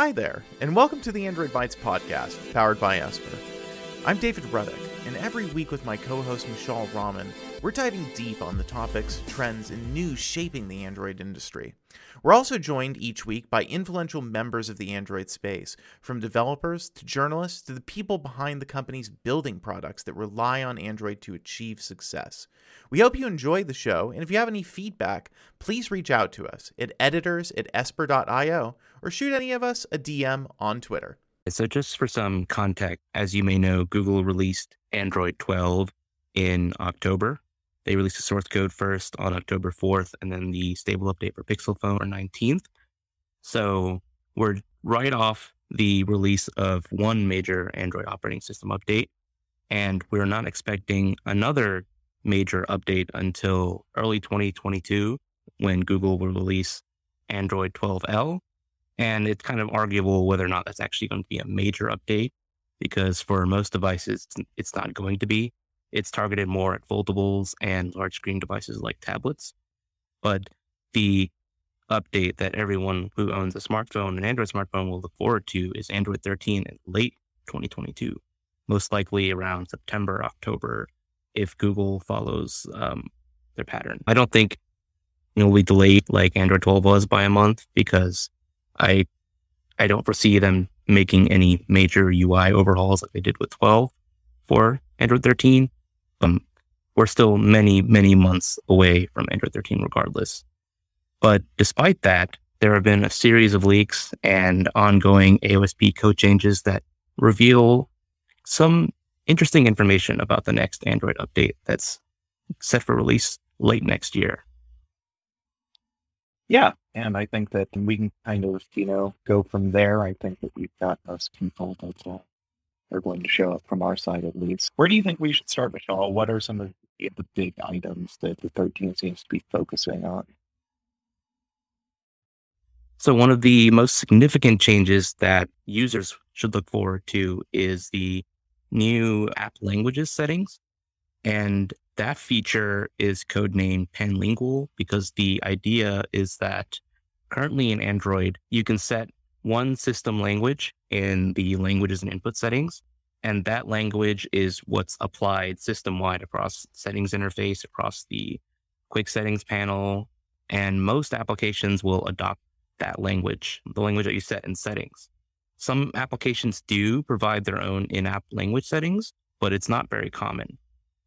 Hi there, and welcome to the Android Bytes podcast, powered by Esper. I'm David Ruddick, and every week with my co host Mishaal Rahman, we're diving deep on the topics, trends, and news shaping the Android industry. We're also joined each week by influential members of the Android space, from developers to journalists to the people behind the companies building products that rely on Android to achieve success. We hope you enjoy the show, and if you have any feedback, please reach out to us at editors at esper.io or shoot any of us a DM on Twitter. So, just for some context, as you may know, Google released Android 12 in October. They released the source code first on October 4th, and then the stable update for Pixel Phone on 19th. So, we're right off the release of one major Android operating system update, and we're not expecting another major update until early 2022 when Google will release Android 12L and it's kind of arguable whether or not that's actually going to be a major update because for most devices, it's not going to be. It's targeted more at foldables and large screen devices like tablets. But the update that everyone who owns a smartphone, an Android smartphone, will look forward to is Android 13 in late 2022, most likely around September, October, if Google follows um, their pattern. I don't think it will be delayed like Android 12 was by a month because I I don't foresee them making any major UI overhauls like they did with 12 for Android 13. Um, we're still many, many months away from Android 13 regardless. But despite that, there have been a series of leaks and ongoing AOSP code changes that reveal some interesting information about the next Android update that's set for release late next year. Yeah, and I think that we can kind of, you know, go from there. I think that we've got most people that uh, are going to show up from our side at least. Where do you think we should start, Mishaal? What are some of the big items that the 13 seems to be focusing on? So, one of the most significant changes that users should look forward to is the new app languages settings. And that feature is codenamed Panlingual because the idea is that currently in Android, you can set one system language in the languages and input settings. And that language is what's applied system wide across settings interface, across the quick settings panel. And most applications will adopt that language, the language that you set in settings. Some applications do provide their own in app language settings, but it's not very common.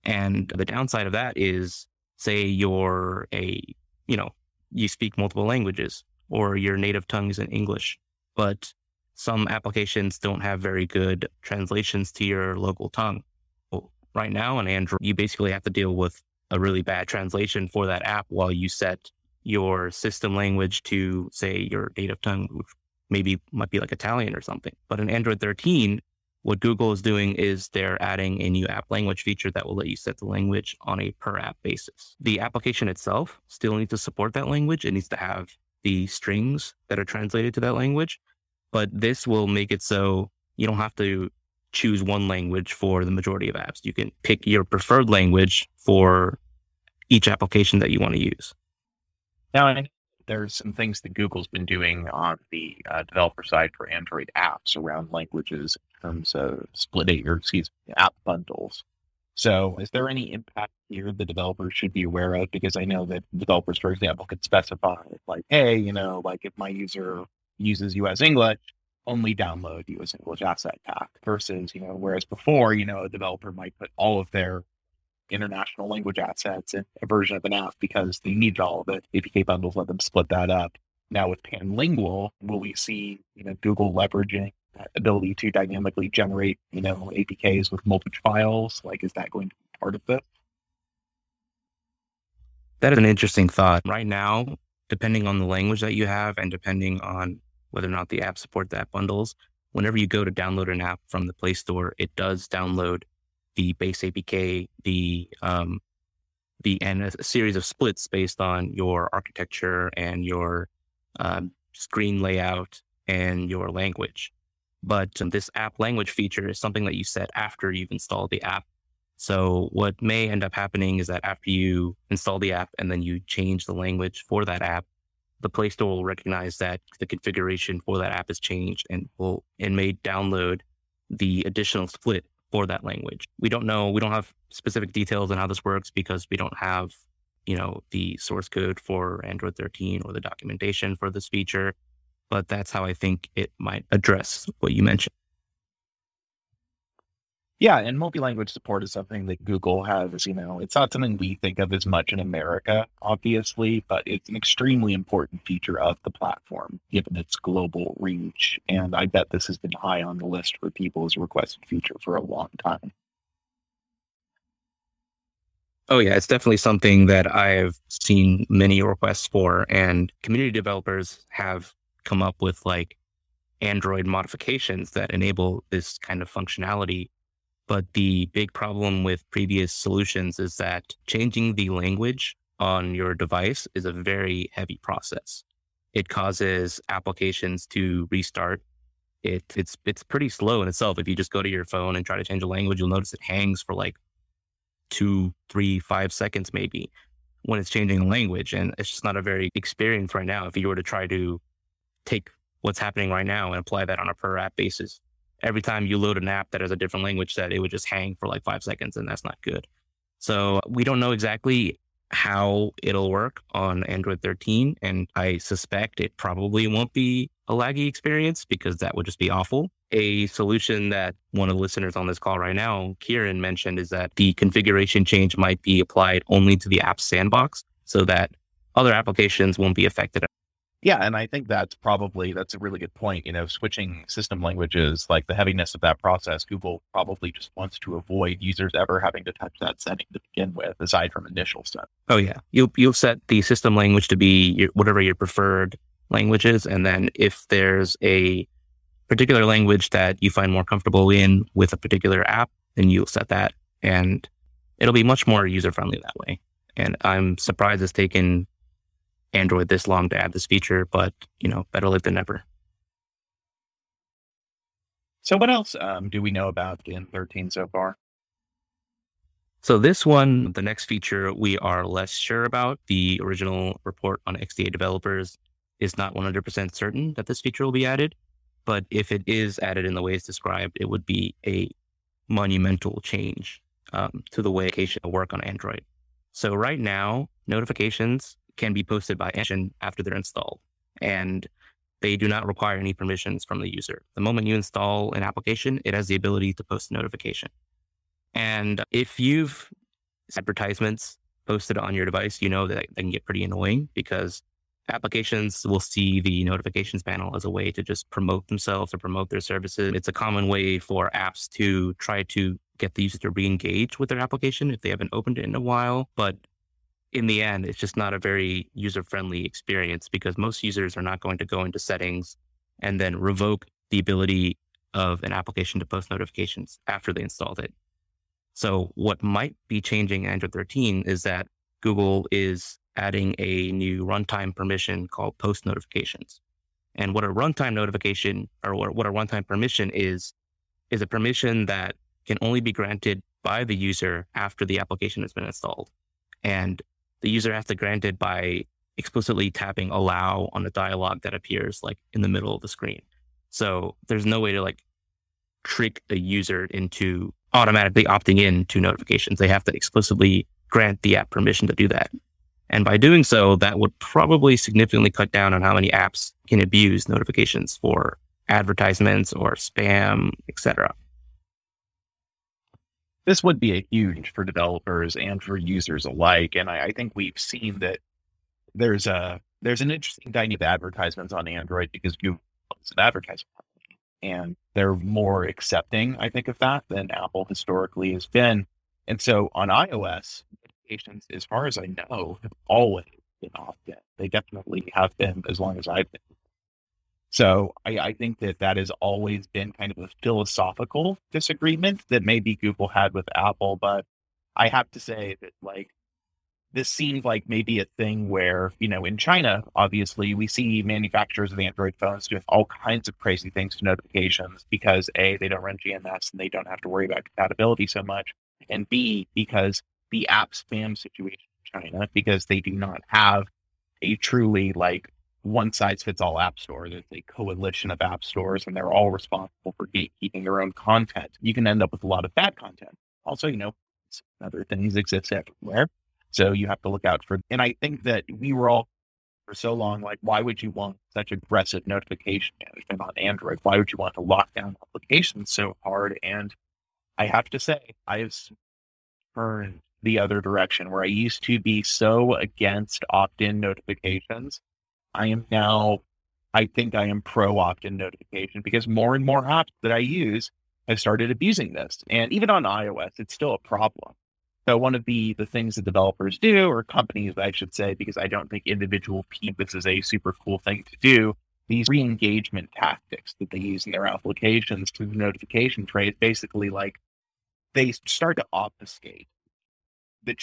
And the downside of that is, say you're a, you know, you speak multiple languages or your native tongue is in English, but some applications don't have very good translations to your local tongue. Well, right now on Android, you basically have to deal with a really bad translation for that app while you set your system language to, say, your native tongue, which maybe might be like Italian or something. But in Android 13, what Google is doing is they're adding a new app language feature that will let you set the language on a per app basis. The application itself still needs to support that language. It needs to have the strings that are translated to that language, but this will make it so you don't have to choose one language for the majority of apps. You can pick your preferred language for each application that you want to use. Now, there's some things that Google's been doing on the uh, developer side for Android apps around languages terms of splitting or excuse me, app bundles. So, is there any impact here the developers should be aware of? Because I know that developers, for example, could specify like, hey, you know, like if my user uses US English, only download US English asset pack versus, you know, whereas before, you know, a developer might put all of their international language assets and a version of an app because they needed all of it. APK bundles let them split that up. Now with Panlingual, will we see you know Google leveraging ability to dynamically generate you know APKs with multiple files? Like, is that going to be part of this? That is an interesting thought. Right now, depending on the language that you have and depending on whether or not the app support that bundles, whenever you go to download an app from the Play Store, it does download the base APK, the um, the and a series of splits based on your architecture and your um, screen layout and your language. But this app language feature is something that you set after you've installed the app. So what may end up happening is that after you install the app and then you change the language for that app, the Play Store will recognize that the configuration for that app has changed and will and may download the additional split for that language. We don't know, we don't have specific details on how this works because we don't have, you know, the source code for Android 13 or the documentation for this feature. But that's how I think it might address what you mentioned. Yeah, and multi-language support is something that Google has, you know, it's not something we think of as much in America, obviously, but it's an extremely important feature of the platform, given its global reach. And I bet this has been high on the list for people as a requested feature for a long time. Oh yeah, it's definitely something that I have seen many requests for, and community developers have come up with like Android modifications that enable this kind of functionality but the big problem with previous solutions is that changing the language on your device is a very heavy process. It causes applications to restart. It, it's it's pretty slow in itself. If you just go to your phone and try to change a language, you'll notice it hangs for like two, three, five seconds maybe when it's changing a language. And it's just not a very experience right now. If you were to try to take what's happening right now and apply that on a per app basis, every time you load an app that has a different language set, it would just hang for like five seconds, and that's not good. So we don't know exactly how it'll work on Android 13, and I suspect it probably won't be a laggy experience because that would just be awful. A solution that one of the listeners on this call right now, Kieran, mentioned is that the configuration change might be applied only to the app sandbox so that other applications won't be affected yeah, and I think that's probably that's a really good point. You know, switching system languages, like the heaviness of that process, Google probably just wants to avoid users ever having to touch that setting to begin with, aside from initial stuff. Oh yeah, you'll you'll set the system language to be your, whatever your preferred language is, and then if there's a particular language that you find more comfortable in with a particular app, then you'll set that, and it'll be much more user friendly that way. And I'm surprised it's taken Android this long to add this feature, but you know, better late than never. So, what else um, do we know about in 13 so far? So, this one, the next feature, we are less sure about. The original report on XDA developers is not 100% certain that this feature will be added. But if it is added in the way it's described, it would be a monumental change um, to the way notification work on Android. So, right now, notifications can be posted by Engine after they're installed. And they do not require any permissions from the user. The moment you install an application, it has the ability to post a notification. And if you've advertisements posted on your device, you know that they can get pretty annoying because applications will see the notifications panel as a way to just promote themselves or promote their services. It's a common way for apps to try to get the user to re-engage with their application if they haven't opened it in a while. But in the end, it's just not a very user friendly experience because most users are not going to go into settings and then revoke the ability of an application to post notifications after they installed it. So, what might be changing in Android 13 is that Google is adding a new runtime permission called post notifications. And what a runtime notification or what a runtime permission is, is a permission that can only be granted by the user after the application has been installed. And the user has to grant it by explicitly tapping allow on a dialog that appears like in the middle of the screen. So there's no way to like trick a user into automatically opting in to notifications. They have to explicitly grant the app permission to do that. And by doing so, that would probably significantly cut down on how many apps can abuse notifications for advertisements or spam, etc this would be a huge for developers and for users alike. And I, I think we've seen that there's a there's an interesting dynamic of advertisements on Android because Google is an advertising company and they're more accepting, I think, of that than Apple historically has been. And so on iOS, notifications, as far as I know, have always been off. They definitely have been as long as I've been so I, I, think that that has always been kind of a philosophical disagreement that maybe Google had with Apple. But I have to say that like this seems like maybe a thing where, you know, in China, obviously we see manufacturers of Android phones doing all kinds of crazy things to notifications because A, they don't run GMS and they don't have to worry about compatibility so much. And B, because the app spam situation in China, because they do not have a truly like one size fits all app store. There's a coalition of app stores and they're all responsible for gatekeeping their own content. You can end up with a lot of bad content. Also, you know, other things exist everywhere. So you have to look out for, and I think that we were all for so long, like, why would you want such aggressive notification management on Android? Why would you want to lock down applications so hard? And I have to say, I've turned the other direction where I used to be so against opt in notifications. I am now, I think I am pro opt in notification because more and more apps that I use have started abusing this. And even on iOS, it's still a problem. So one of the the things that developers do, or companies, I should say, because I don't think individual people this is a super cool thing to do. These re-engagement tactics that they use in their applications through the notification trace, basically like they start to obfuscate the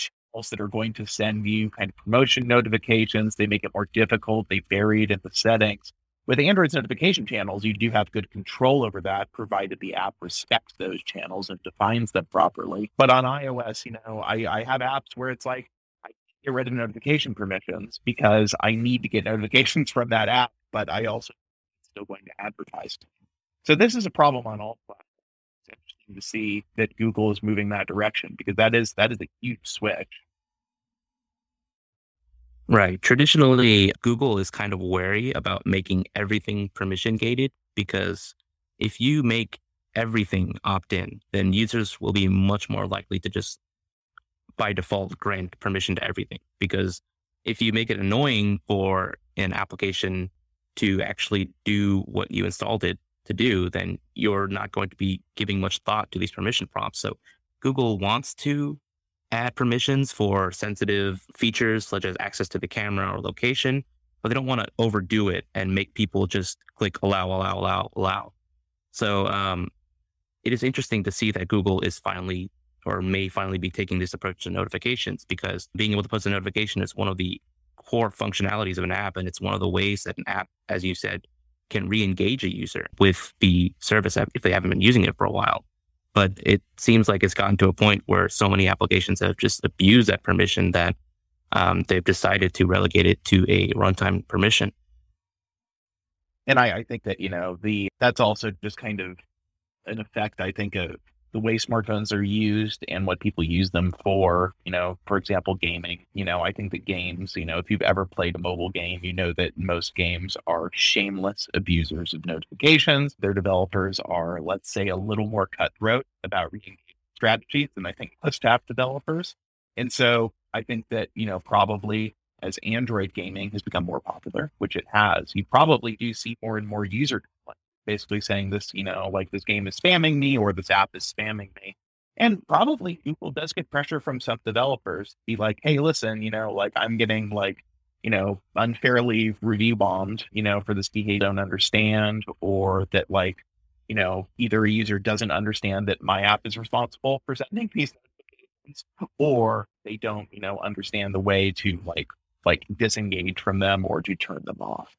that are going to send you kind of promotion notifications. They make it more difficult. They varied in the settings. With Android's notification channels, you do have good control over that, provided the app respects those channels and defines them properly. But on iOS, you know, I, I have apps where it's like I get rid of notification permissions because I need to get notifications from that app, but I also still going to advertise. So this is a problem on all platforms. To see that Google is moving that direction because that is that is a huge switch. Right. Traditionally, Google is kind of wary about making everything permission gated because if you make everything opt in, then users will be much more likely to just by default grant permission to everything. Because if you make it annoying for an application to actually do what you installed it to do, then you're not going to be giving much thought to these permission prompts. So Google wants to add permissions for sensitive features such as access to the camera or location, but they don't want to overdo it and make people just click allow, allow, allow, allow. So um, it is interesting to see that Google is finally or may finally be taking this approach to notifications because being able to post a notification is one of the core functionalities of an app. And it's one of the ways that an app, as you said, can re-engage a user with the service if they haven't been using it for a while but it seems like it's gotten to a point where so many applications have just abused that permission that um, they've decided to relegate it to a runtime permission. And I, I think that you know the that's also just kind of an effect. I think of the way smartphones are used and what people use them for. You know, for example, gaming. You know, I think that games, you know, if you've ever played a mobile game, you know that most games are shameless abusers of notifications. Their developers are, let's say, a little more cutthroat about reading strategies than I think most app developers. And so I think that, you know, probably as Android gaming has become more popular, which it has, you probably do see more and more user basically saying this, you know, like this game is spamming me or this app is spamming me. And probably Google does get pressure from some developers be like, hey, listen, you know, like I'm getting like, you know, unfairly review bombed, you know, for this behavior I don't understand, or that like, you know, either a user doesn't understand that my app is responsible for sending these notifications, or they don't, you know, understand the way to like like disengage from them or to turn them off.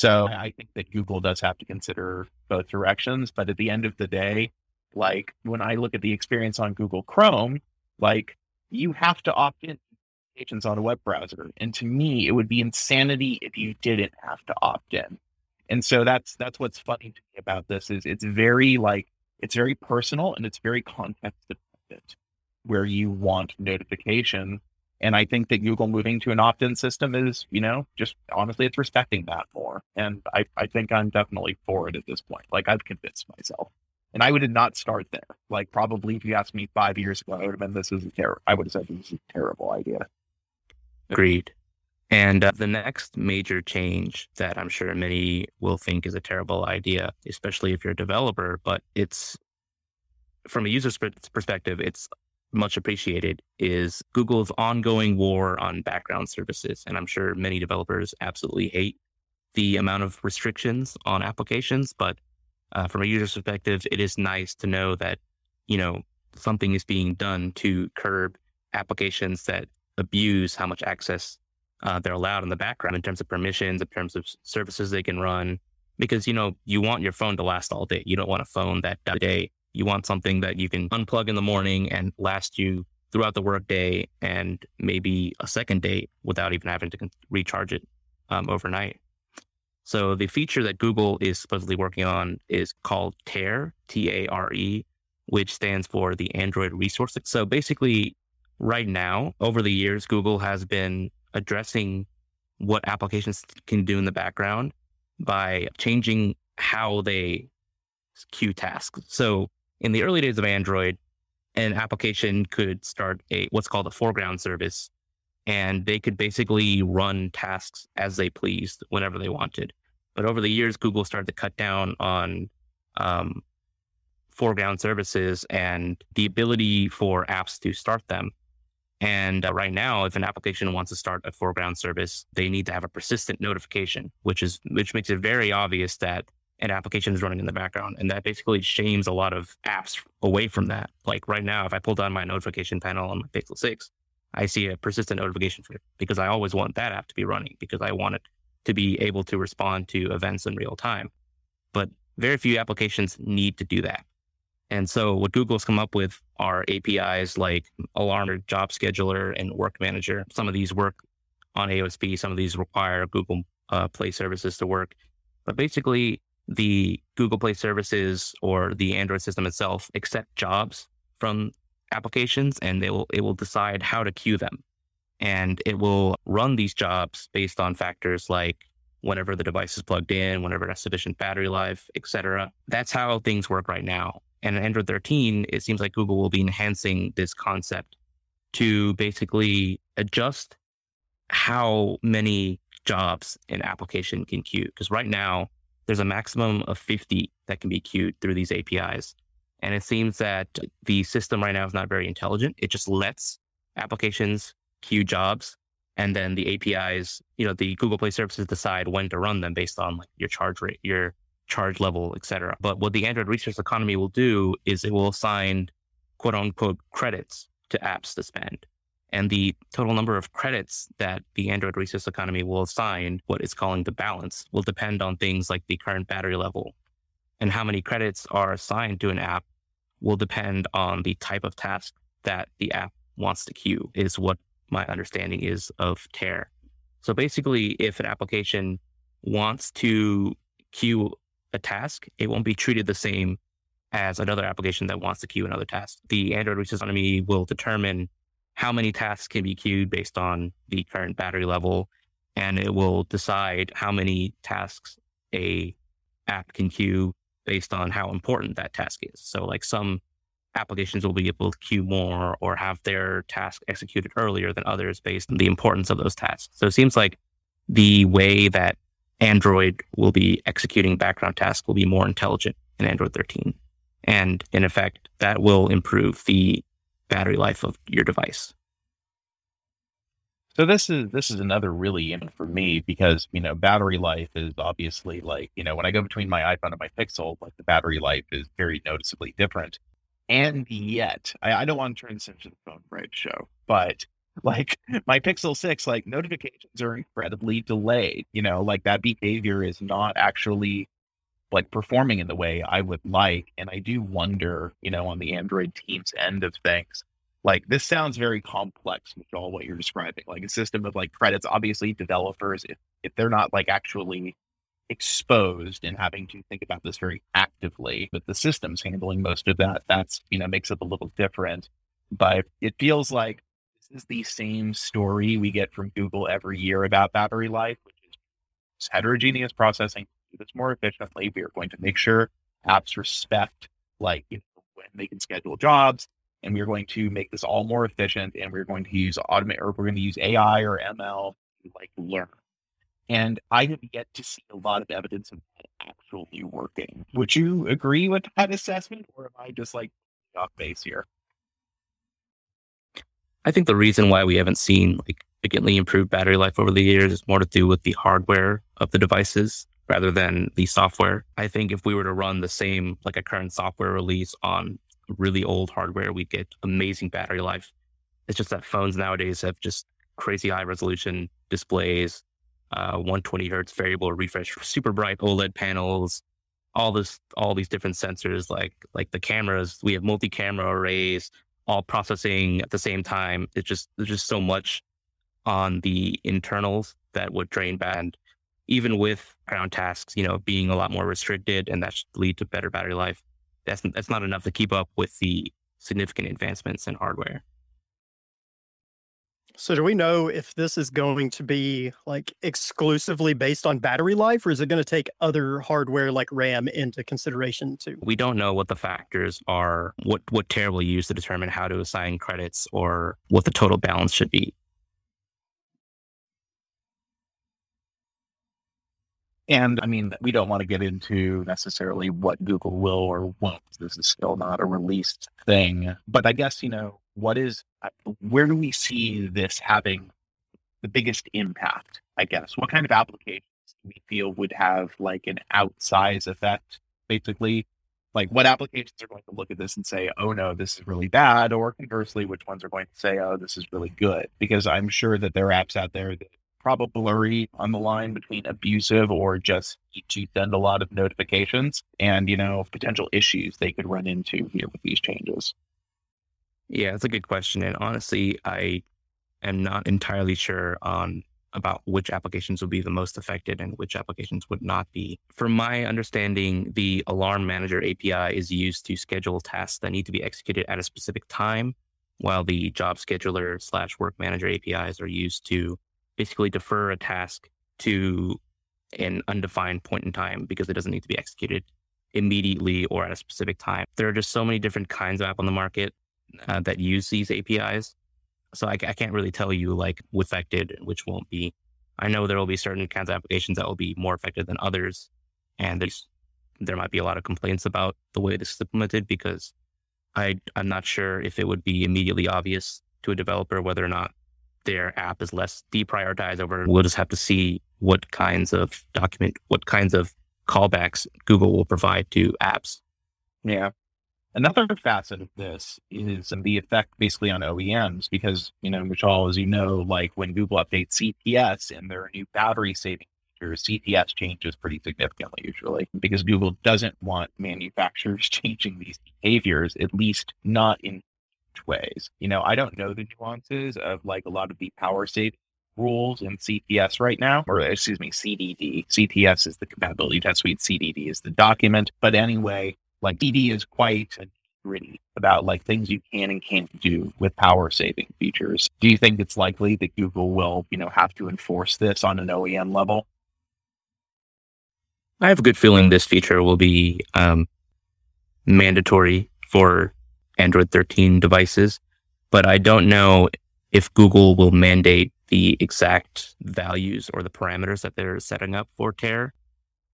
So I think that Google does have to consider both directions. But at the end of the day, like when I look at the experience on Google Chrome, like you have to opt in applications on a web browser. And to me, it would be insanity if you didn't have to opt in. And so that's that's what's funny to me about this is it's very like it's very personal and it's very context dependent where you want notification and I think that Google moving to an opt in system is, you know, just honestly, it's respecting that more. And I, I think I'm definitely for it at this point. Like I've convinced myself. And I would not start there. Like probably if you asked me five years ago, I would have been, this is a terrible, I would have said this is a terrible idea. Agreed. And uh, the next major change that I'm sure many will think is a terrible idea, especially if you're a developer, but it's from a user's perspective, it's much appreciated is Google's ongoing war on background services. And I'm sure many developers absolutely hate the amount of restrictions on applications. But uh, from a user's perspective, it is nice to know that, you know, something is being done to curb applications that abuse how much access uh, they're allowed in the background in terms of permissions, in terms of services they can run. Because, you know, you want your phone to last all day. You don't want a phone that day you want something that you can unplug in the morning and last you throughout the workday and maybe a second day without even having to recharge it um, overnight. So the feature that Google is supposedly working on is called TARE, T A R E, which stands for the Android Resource. So basically, right now, over the years, Google has been addressing what applications can do in the background by changing how they queue tasks. So in the early days of Android, an application could start a what's called a foreground service, and they could basically run tasks as they pleased whenever they wanted. But over the years, Google started to cut down on um, foreground services and the ability for apps to start them. And uh, right now, if an application wants to start a foreground service, they need to have a persistent notification, which is which makes it very obvious that an applications running in the background, and that basically shames a lot of apps away from that. Like right now, if I pull down my notification panel on my Pixel Six, I see a persistent notification for it because I always want that app to be running because I want it to be able to respond to events in real time. But very few applications need to do that. And so what Google's come up with are APIs like Alarm or Job Scheduler and Work Manager. Some of these work on AOSP. Some of these require Google uh, Play services to work. But basically, the Google Play services or the Android system itself accept jobs from applications, and they will it will decide how to queue them, and it will run these jobs based on factors like whenever the device is plugged in, whenever it has sufficient battery life, etc. That's how things work right now. And in Android 13, it seems like Google will be enhancing this concept to basically adjust how many jobs an application can queue. Because right now, there's a maximum of 50 that can be queued through these APIs. And it seems that the system right now is not very intelligent. It just lets applications queue jobs. And then the APIs, you know, the Google Play services decide when to run them based on like your charge rate, your charge level, et cetera. But what the Android resource economy will do is it will assign quote unquote credits to apps to spend. And the total number of credits that the Android resource economy will assign, what it's calling the balance, will depend on things like the current battery level. And how many credits are assigned to an app will depend on the type of task that the app wants to queue, is what my understanding is of TARE. So basically, if an application wants to queue a task, it won't be treated the same as another application that wants to queue another task. The Android Resource Economy will determine how many tasks can be queued based on the current battery level, and it will decide how many tasks a app can queue based on how important that task is. So, like some applications will be able to queue more or have their task executed earlier than others based on the importance of those tasks. So it seems like the way that Android will be executing background tasks will be more intelligent in Android 13. And in effect, that will improve the battery life of your device. So this is this is another really in for me because you know battery life is obviously like you know when I go between my iPhone and my Pixel like the battery life is very noticeably different, and yet I, I don't want to turn this into the phone right show, but like my Pixel 6, like notifications are incredibly delayed. You know, like that behavior is not actually like performing in the way I would like. And I do wonder, you know, on the Android team's end of things, like this sounds very complex with all what you're describing, like a system of like credits. Obviously, developers, if, if they're not like actually exposed and having to think about this very actively, but the system's handling most of that, that's, you know, makes it a little different. But it feels like this is the same story we get from Google every year about battery life, which is heterogeneous processing. Do this more efficiently. We are going to make sure apps respect like you know, when they can schedule jobs, and we are going to make this all more efficient. And we're going to use automate, or we're going to use AI or ML to like learn. And I have yet to see a lot of evidence of that actually working. Would you agree with that assessment, or am I just like off base here? I think the reason why we haven't seen like significantly improved battery life over the years is more to do with the hardware of the devices rather than the software. I think if we were to run the same like a current software release on really old hardware, we'd get amazing battery life. It's just that phones nowadays have just crazy high resolution displays, uh, 120 hertz variable refresh, super bright OLED panels, all this, all these different sensors, like like the cameras. We have multi-camera arrays, all processing at the same time. It's just there's just so much on the internals that would drain band. Even with ground tasks, you know, being a lot more restricted and that should lead to better battery life, that's that's not enough to keep up with the significant advancements in hardware. So do we know if this is going to be like exclusively based on battery life or is it going to take other hardware like RAM into consideration too? We don't know what the factors are, what what TARE will use to determine how to assign credits or what the total balance should be. And I mean, we don't want to get into necessarily what Google will or won't. This is still not a released thing. But I guess, you know, what is uh, where do we see this having the biggest impact i guess what kind of applications do we feel would have like an outsize effect basically like what applications are going to look at this and say oh no this is really bad or conversely which ones are going to say oh this is really good because i'm sure that there are apps out there that probably blurry on the line between abusive or just to send a lot of notifications and you know potential issues they could run into here with these changes yeah, it's a good question. And honestly, I am not entirely sure on about which applications will be the most affected and which applications would not be. From my understanding, the Alarm Manager API is used to schedule tasks that need to be executed at a specific time, while the Job Scheduler slash Work Manager APIs are used to basically defer a task to an undefined point in time because it doesn't need to be executed immediately or at a specific time. There are just so many different kinds of app on the market uh, that use these APIs. So I, I, can't really tell you like which affected and which won't be. I know there will be certain kinds of applications that will be more affected than others, and there's there might be a lot of complaints about the way this is implemented because I I'm not sure if it would be immediately obvious to a developer whether or not their app is less deprioritized over. We'll just have to see what kinds of document, what kinds of callbacks Google will provide to apps. Yeah. Another facet of this is the effect basically on OEMs because, you know, Mishaal, as you know, like when Google updates CTS and there are new battery saving features, CTS changes pretty significantly usually because Google doesn't want manufacturers changing these behaviors, at least not in ways. You know, I don't know the nuances of like a lot of the power saving rules in CTS right now, or excuse me, CDD. CTS is the compatibility test suite, CDD is the document. But anyway, like DD is quite gritty about like things you can and can't do with power saving features. Do you think it's likely that Google will, you know, have to enforce this on an OEM level? I have a good feeling this feature will be um, mandatory for Android 13 devices, but I don't know if Google will mandate the exact values or the parameters that they're setting up for TARE.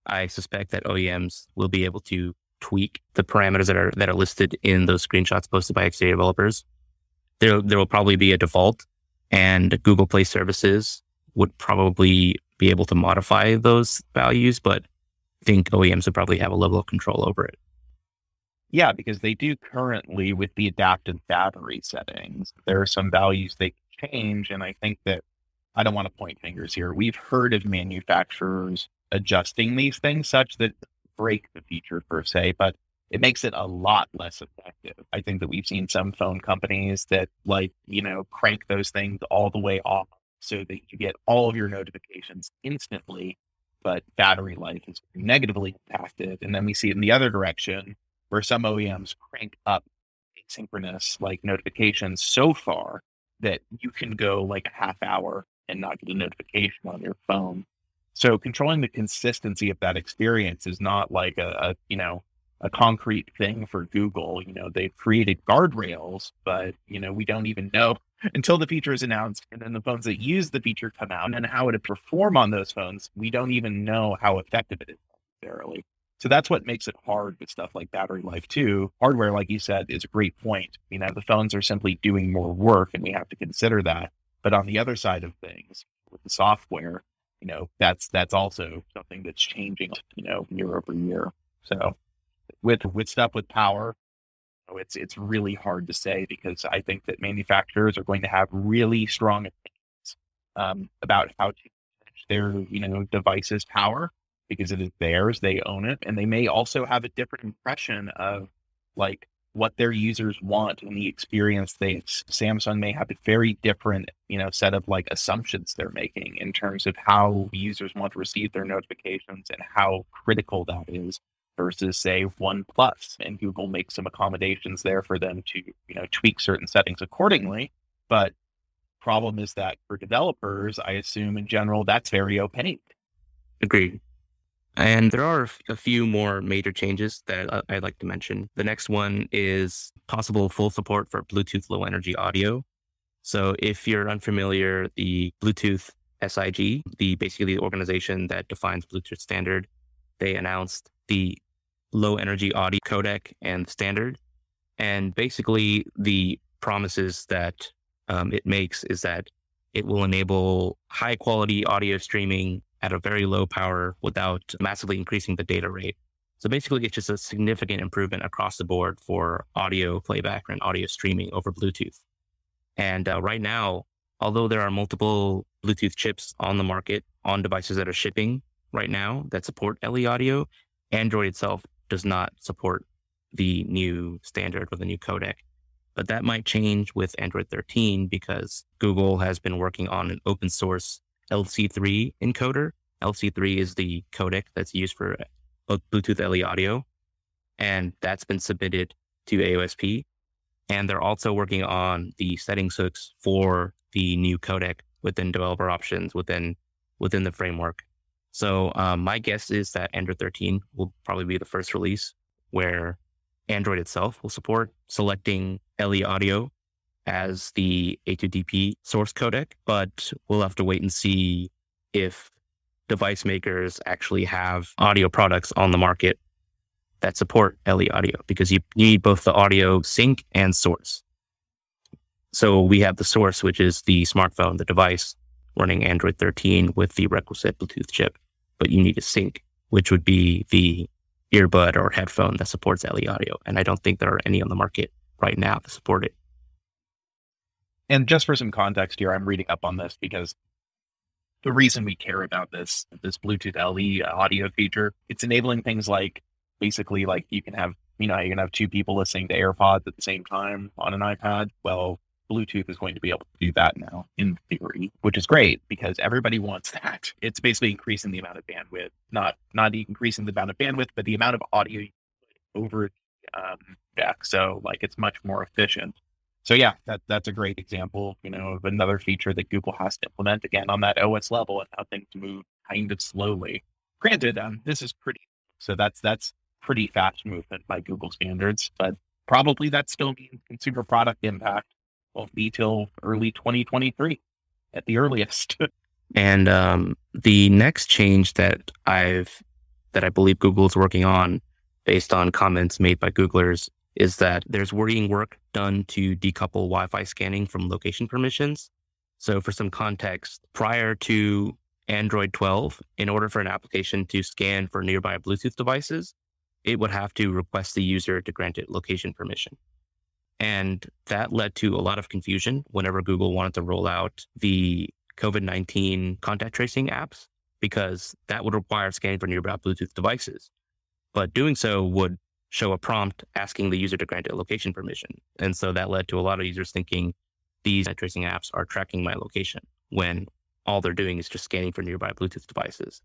I suspect that OEMs will be able to tweak the parameters that are that are listed in those screenshots posted by XDA developers. There there will probably be a default, and Google Play services would probably be able to modify those values, but I think OEMs would probably have a level of control over it. Yeah, because they do currently with the adaptive battery settings. There are some values they can change, and I think that I don't want to point fingers here. We've heard of manufacturers adjusting these things such that break the feature per se, but it makes it a lot less effective. I think that we've seen some phone companies that like, you know, crank those things all the way off so that you get all of your notifications instantly, but battery life is negatively impacted. And then we see it in the other direction where some OEMs crank up asynchronous like notifications so far that you can go like a half hour and not get a notification on your phone so controlling the consistency of that experience is not like a, a, you know a concrete thing for Google. You know, they've created guardrails, but you know, we don't even know until the feature is announced and then the phones that use the feature come out and how it perform on those phones, we don't even know how effective it is necessarily. So that's what makes it hard with stuff like battery life too. Hardware, like you said, is a great point. You know, the phones are simply doing more work and we have to consider that. But on the other side of things, with the software, you know that's that's also something that's changing you know year over year so with with stuff with power it's it's really hard to say because i think that manufacturers are going to have really strong opinions um, about how to manage their you know devices power because it is theirs they own it and they may also have a different impression of like what their users want and the experience they Samsung may have a very different, you know, set of like assumptions they're making in terms of how users want to receive their notifications and how critical that is versus say OnePlus. And Google makes some accommodations there for them to, you know, tweak certain settings accordingly. But problem is that for developers, I assume in general, that's very opaque. Agreed. And there are a few more major changes that I'd like to mention. The next one is possible full support for Bluetooth low energy audio. So if you're unfamiliar, the Bluetooth SIG, the basically the organization that defines Bluetooth standard, they announced the low energy audio codec and standard. And basically the promises that um, it makes is that it will enable high quality audio streaming at a very low power without massively increasing the data rate. So basically, it's just a significant improvement across the board for audio playback and audio streaming over Bluetooth. And uh, right now, although there are multiple Bluetooth chips on the market on devices that are shipping right now that support LE audio, Android itself does not support the new standard or the new codec. But that might change with Android 13 because Google has been working on an open source LC3 encoder. LC3 is the codec that's used for Bluetooth LE audio, and that's been submitted to AOSP. And they're also working on the settings hooks for the new codec within developer options within within the framework. So um, my guess is that Android 13 will probably be the first release where Android itself will support selecting LE audio as the A2DP source codec, but we'll have to wait and see if device makers actually have audio products on the market that support LE audio because you need both the audio sink and source. So we have the source, which is the smartphone, the device running Android 13 with the requisite Bluetooth chip, but you need a sink, which would be the earbud or headphone that supports LE audio. And I don't think there are any on the market right now to support it. And just for some context here, I'm reading up on this because the reason we care about this this Bluetooth LE audio feature, it's enabling things like basically like you can have you know you can have two people listening to AirPods at the same time on an iPad. Well, Bluetooth is going to be able to do that now in theory, which is great because everybody wants that. It's basically increasing the amount of bandwidth, not not increasing the amount of bandwidth, but the amount of audio over um, deck. So like it's much more efficient so yeah, that that's a great example, you know, of another feature that Google has to implement again on that OS level and how things move kind of slowly. Granted, um, this is pretty, so that's that's pretty fast movement by Google standards, but probably that still means consumer product impact won't be till early 2023 at the earliest. and um, the next change that I've that I believe Google is working on, based on comments made by Googlers, is that there's worrying work done to decouple Wi Fi scanning from location permissions. So, for some context, prior to Android 12, in order for an application to scan for nearby Bluetooth devices, it would have to request the user to grant it location permission. And that led to a lot of confusion whenever Google wanted to roll out the COVID 19 contact tracing apps, because that would require scanning for nearby Bluetooth devices. But doing so would show a prompt asking the user to grant a location permission. And so that led to a lot of users thinking these tracing apps are tracking my location when all they're doing is just scanning for nearby Bluetooth devices.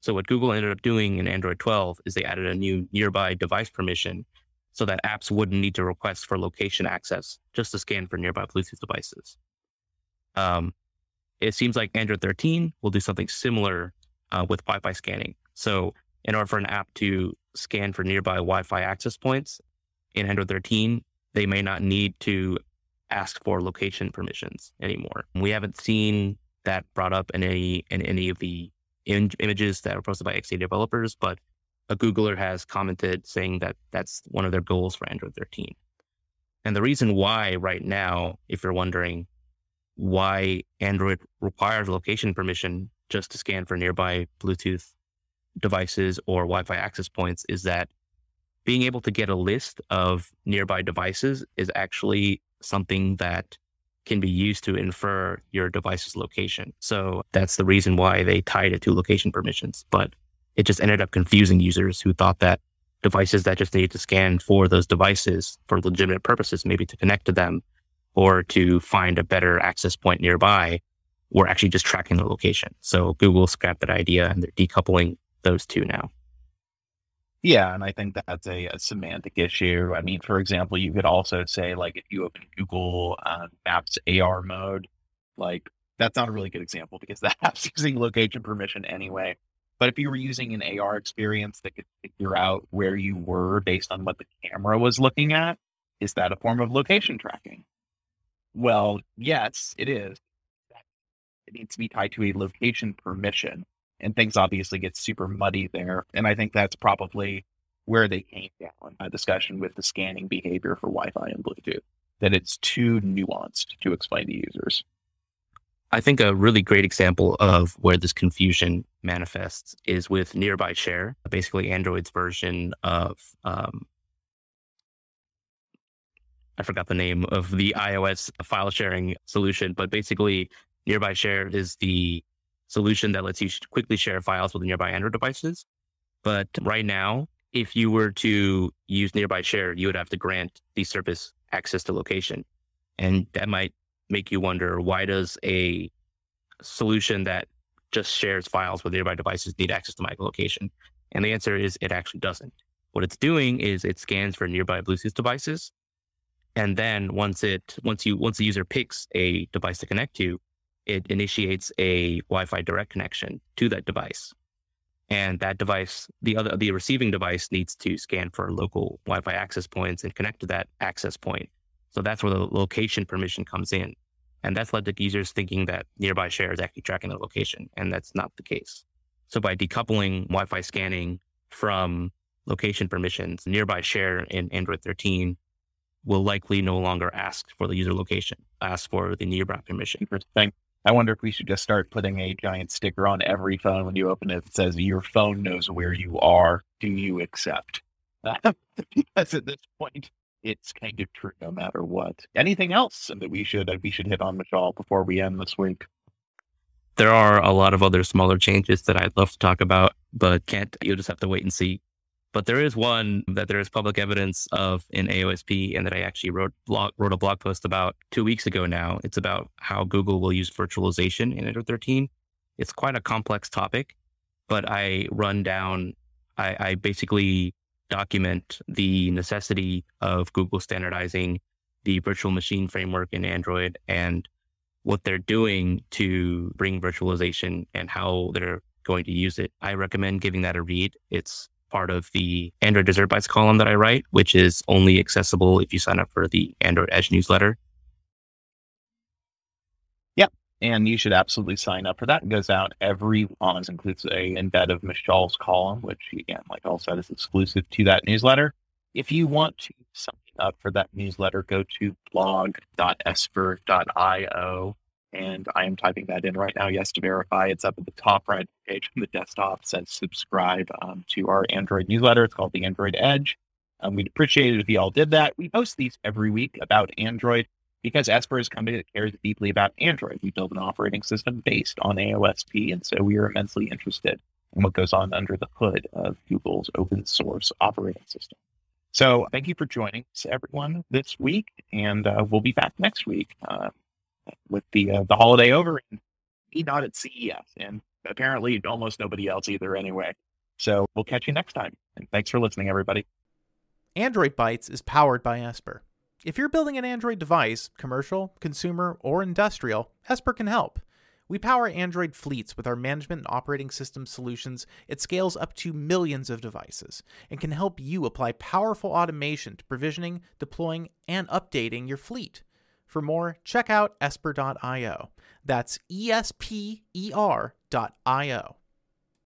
So what Google ended up doing in Android 12 is they added a new nearby device permission so that apps wouldn't need to request for location access just to scan for nearby Bluetooth devices. Um, it seems like Android 13 will do something similar uh, with Wi-Fi scanning. So in order for an app to scan for nearby Wi-Fi access points in Android 13, they may not need to ask for location permissions anymore. We haven't seen that brought up in any in any of the in- images that were posted by XDA developers, but a Googler has commented saying that that's one of their goals for Android 13. And the reason why right now, if you're wondering why Android requires location permission just to scan for nearby Bluetooth devices or Wi Fi access points is that being able to get a list of nearby devices is actually something that can be used to infer your device's location. So that's the reason why they tied it to location permissions. But it just ended up confusing users who thought that devices that just need to scan for those devices for legitimate purposes, maybe to connect to them or to find a better access point nearby, we're actually just tracking the location. So Google scrapped that idea and they're decoupling those two now. Yeah, and I think that's a, a, semantic issue. I mean, for example, you could also say like if you open Google uh, Maps AR mode, like that's not a really good example because that app's using location permission anyway. But if you were using an AR experience that could figure out where you were based on what the camera was looking at, is that a form of location tracking? Well, yes, it is. It needs to be tied to a location permission. And things obviously get super muddy there. And I think that's probably where they came down a discussion with the scanning behavior for Wi Fi and Bluetooth, that it's too nuanced to explain to users. I think a really great example of where this confusion manifests is with Nearby Share, basically Android's version of um, I forgot the name of the iOS file sharing solution, but basically Nearby Share is the solution that lets you quickly share files with nearby Android devices. But mm-hmm. right now, if you were to use Nearby Share, you would have to grant the service access to location. And that might make you wonder why does a solution that just shares files with nearby devices need access to my location? And the answer is it actually doesn't. What it's doing is it scans for nearby Bluetooth devices and then once it once you once the user picks a device to connect to, it initiates a Wi-Fi direct connection to that device. And that device, the other the receiving device needs to scan for local Wi-Fi access points and connect to that access point. So that's where the location permission comes in. And that's led to users thinking that nearby share is actually tracking the location, and that's not the case. So by decoupling Wi-Fi scanning from location permissions, nearby share in Android 13 will likely no longer ask for the user location, ask for the nearby permission. Interesting. I wonder if we should just start putting a giant sticker on every phone when you open it that says, Your phone knows where you are. Do you accept? because at this point, it's kind of true no matter what. Anything else that we should we should hit on, Mishaal, before we end this week? There are a lot of other smaller changes that I'd love to talk about, but can't. You'll just have to wait and see. But there is one that there is public evidence of in AOSP and that I actually wrote blog, wrote a blog post about two weeks ago now. It's about how Google will use virtualization in Android 13. It's quite a complex topic, but I run down, I, I basically document the necessity of Google standardizing the virtual machine framework in Android and what they're doing to bring virtualization and how they're going to use it. I recommend giving that a read. It's part of the Android Dessert Bites column that I write, which is only accessible if you sign up for the Android Edge newsletter. Yep. And you should absolutely sign up for that. It goes out every um, month, includes a embed of Mishaal's column, which again, like I said, is exclusive to that newsletter. If you want to sign up for that newsletter, go to blog.esper.io and I am typing that in right now. Yes, to verify, it's up at the top right page on the desktop. Says subscribe um, to our Android newsletter. It's called the Android Edge. Um, we'd appreciate it if you all did that. We post these every week about Android because Esper is a company that cares deeply about Android. We build an operating system based on AOSP, and so we are immensely interested in what goes on under the hood of Google's open source operating system. So thank you for joining us, everyone, this week, and uh, we'll be back next week. Uh, with the uh, the holiday over and he not at CES and apparently almost nobody else either anyway. So we'll catch you next time. And thanks for listening, everybody. Android Bytes is powered by Esper. If you're building an Android device, commercial, consumer, or industrial, Esper can help. We power Android fleets with our management and operating system solutions. It scales up to millions of devices and can help you apply powerful automation to provisioning, deploying, and updating your fleet. For more, check out esper.io. That's E S P E R.io.